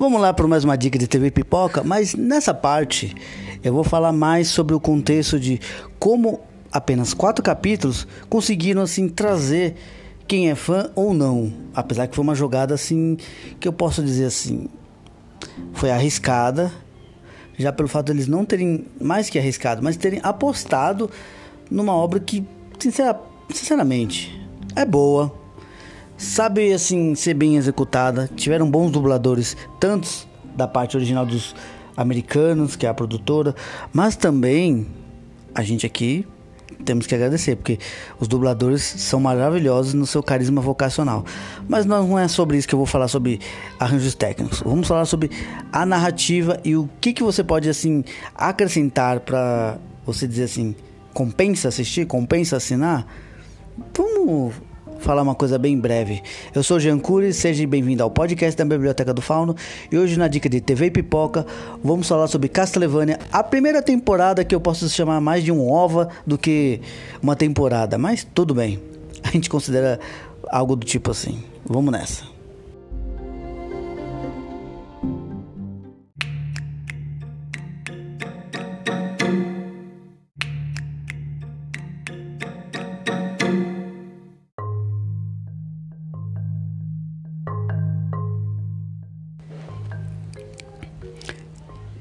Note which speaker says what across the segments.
Speaker 1: Vamos lá para mais uma dica de TV Pipoca, mas nessa parte eu vou falar mais sobre o contexto de como apenas quatro capítulos conseguiram assim trazer quem é fã ou não, apesar que foi uma jogada assim que eu posso dizer assim foi arriscada, já pelo fato deles não terem mais que arriscado, mas terem apostado numa obra que sincera, sinceramente é boa, sabe assim ser bem executada, tiveram bons dubladores, tantos da parte original dos americanos, que é a produtora, mas também a gente aqui temos que agradecer, porque os dubladores são maravilhosos no seu carisma vocacional. Mas não é sobre isso que eu vou falar sobre arranjos técnicos. Vamos falar sobre a narrativa e o que, que você pode assim acrescentar para você dizer assim, compensa assistir, compensa assinar. Vamos falar uma coisa bem breve. Eu sou Jean Cury, seja bem-vindo ao podcast da Biblioteca do Fauno e hoje na dica de TV e Pipoca vamos falar sobre Castlevania, a primeira temporada que eu posso chamar mais de um ova do que uma temporada, mas tudo bem. A gente considera algo do tipo assim. Vamos nessa.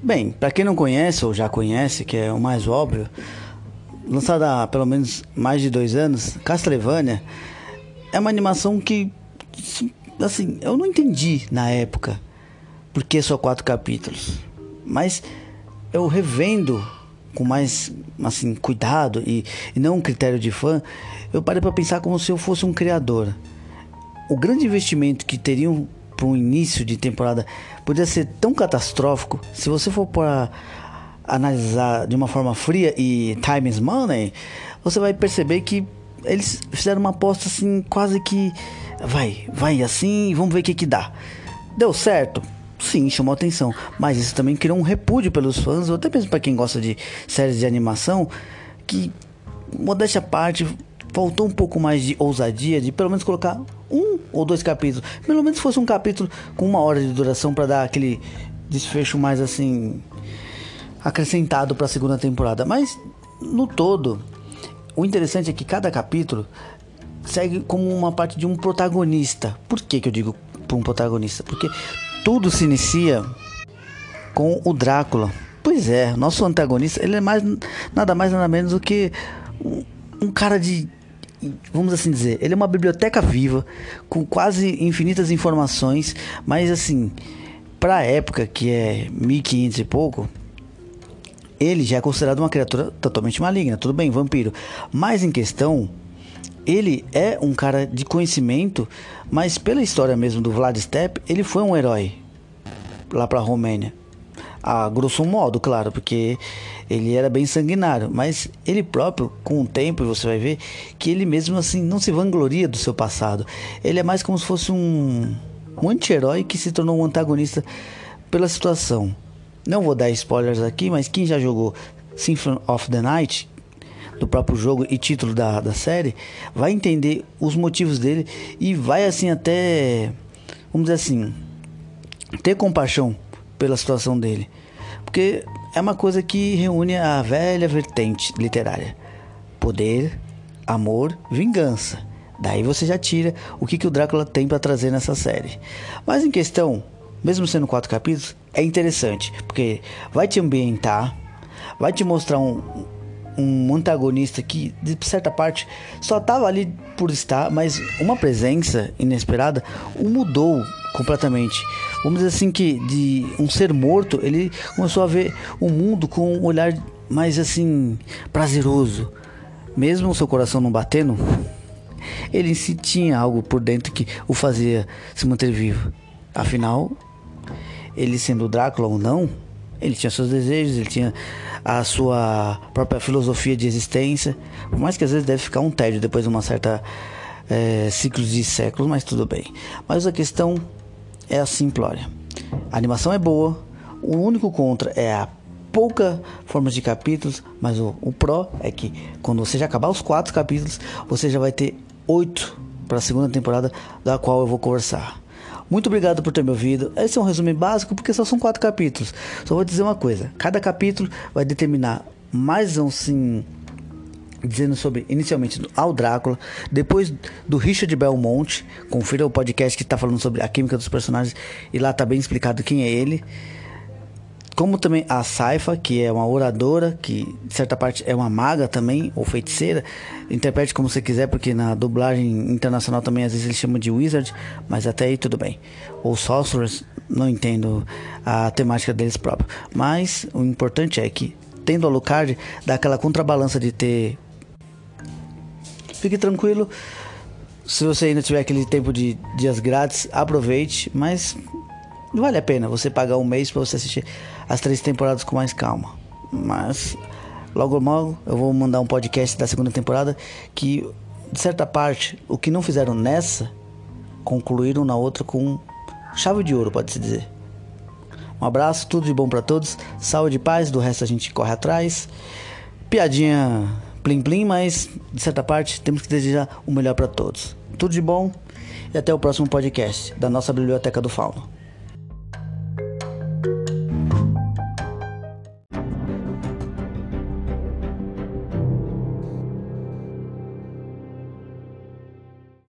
Speaker 1: Bem, para quem não conhece ou já conhece, que é o mais óbvio, lançada há pelo menos mais de dois anos, Castlevania é uma animação que, assim, eu não entendi na época porque só quatro capítulos, mas eu revendo com mais assim cuidado e, e não um critério de fã, eu parei para pensar como se eu fosse um criador. O grande investimento que teriam para um início de temporada podia ser tão catastrófico se você for para analisar de uma forma fria e time is money, você vai perceber que eles fizeram uma aposta assim, quase que vai, vai assim, vamos ver o que que dá. Deu certo? Sim, chamou atenção, mas isso também criou um repúdio pelos fãs, ou até mesmo para quem gosta de séries de animação, que modéstia à parte, faltou um pouco mais de ousadia, de pelo menos colocar um ou dois capítulos. Pelo menos fosse um capítulo com uma hora de duração para dar aquele desfecho mais assim acrescentado para a segunda temporada. Mas no todo, o interessante é que cada capítulo segue como uma parte de um protagonista. Por que, que eu digo para um protagonista? Porque tudo se inicia com o Drácula. Pois é, nosso antagonista ele é mais nada mais nada menos do que um, um cara de vamos assim dizer, ele é uma biblioteca viva com quase infinitas informações, mas assim, para a época que é 1500 e pouco, ele já é considerado uma criatura totalmente maligna, tudo bem, vampiro. Mas em questão, ele é um cara de conhecimento, mas pela história mesmo do Vlad Step, ele foi um herói lá para a Romênia a grosso modo, claro, porque ele era bem sanguinário, mas ele próprio, com o tempo, você vai ver que ele mesmo assim não se vangloria do seu passado. Ele é mais como se fosse um, um anti-herói que se tornou um antagonista pela situação. Não vou dar spoilers aqui, mas quem já jogou Symphony of the Night, do próprio jogo e título da, da série, vai entender os motivos dele e vai assim até, vamos dizer assim, ter compaixão pela situação dele. Porque é uma coisa que reúne a velha vertente literária: poder, amor, vingança. Daí você já tira o que, que o Drácula tem para trazer nessa série. Mas em questão, mesmo sendo quatro capítulos, é interessante, porque vai te ambientar, vai te mostrar um, um antagonista que, de certa parte, só estava ali por estar, mas uma presença inesperada o mudou completamente. Vamos dizer assim que de um ser morto, ele começou a ver o mundo com um olhar mais assim prazeroso. Mesmo o seu coração não batendo, ele si tinha algo por dentro que o fazia se manter vivo. Afinal, ele sendo Drácula ou não, ele tinha seus desejos, ele tinha a sua própria filosofia de existência. Por mais que às vezes deve ficar um tédio depois de uma certa é, ciclos de séculos, mas tudo bem. Mas a questão é a simplória. A animação é boa, o único contra é a pouca forma de capítulos, mas o, o pró é que quando você já acabar os quatro capítulos, você já vai ter oito para a segunda temporada, da qual eu vou conversar. Muito obrigado por ter me ouvido. Esse é um resumo básico porque só são quatro capítulos. Só vou dizer uma coisa: cada capítulo vai determinar mais um sim dizendo sobre inicialmente ao Drácula, depois do Richard Belmont, confira o podcast que está falando sobre a química dos personagens e lá está bem explicado quem é ele como também a Saifa, que é uma oradora, que de certa parte é uma maga também, ou feiticeira, interprete como você quiser, porque na dublagem internacional também às vezes eles chamam de Wizard, mas até aí tudo bem. Ou Sorcerers, não entendo a temática deles próprios. Mas o importante é que, tendo a Lucard, dá aquela contrabalança de ter. Fique tranquilo. Se você ainda tiver aquele tempo de dias grátis, aproveite, mas vale a pena você pagar um mês para você assistir as três temporadas com mais calma. Mas logo logo eu vou mandar um podcast da segunda temporada que de certa parte o que não fizeram nessa concluíram na outra com chave de ouro, pode se dizer. Um abraço, tudo de bom para todos, saúde e paz, do resto a gente corre atrás. Piadinha plim plim, mas de certa parte temos que desejar o melhor para todos. Tudo de bom e até o próximo podcast da nossa Biblioteca do Fauno.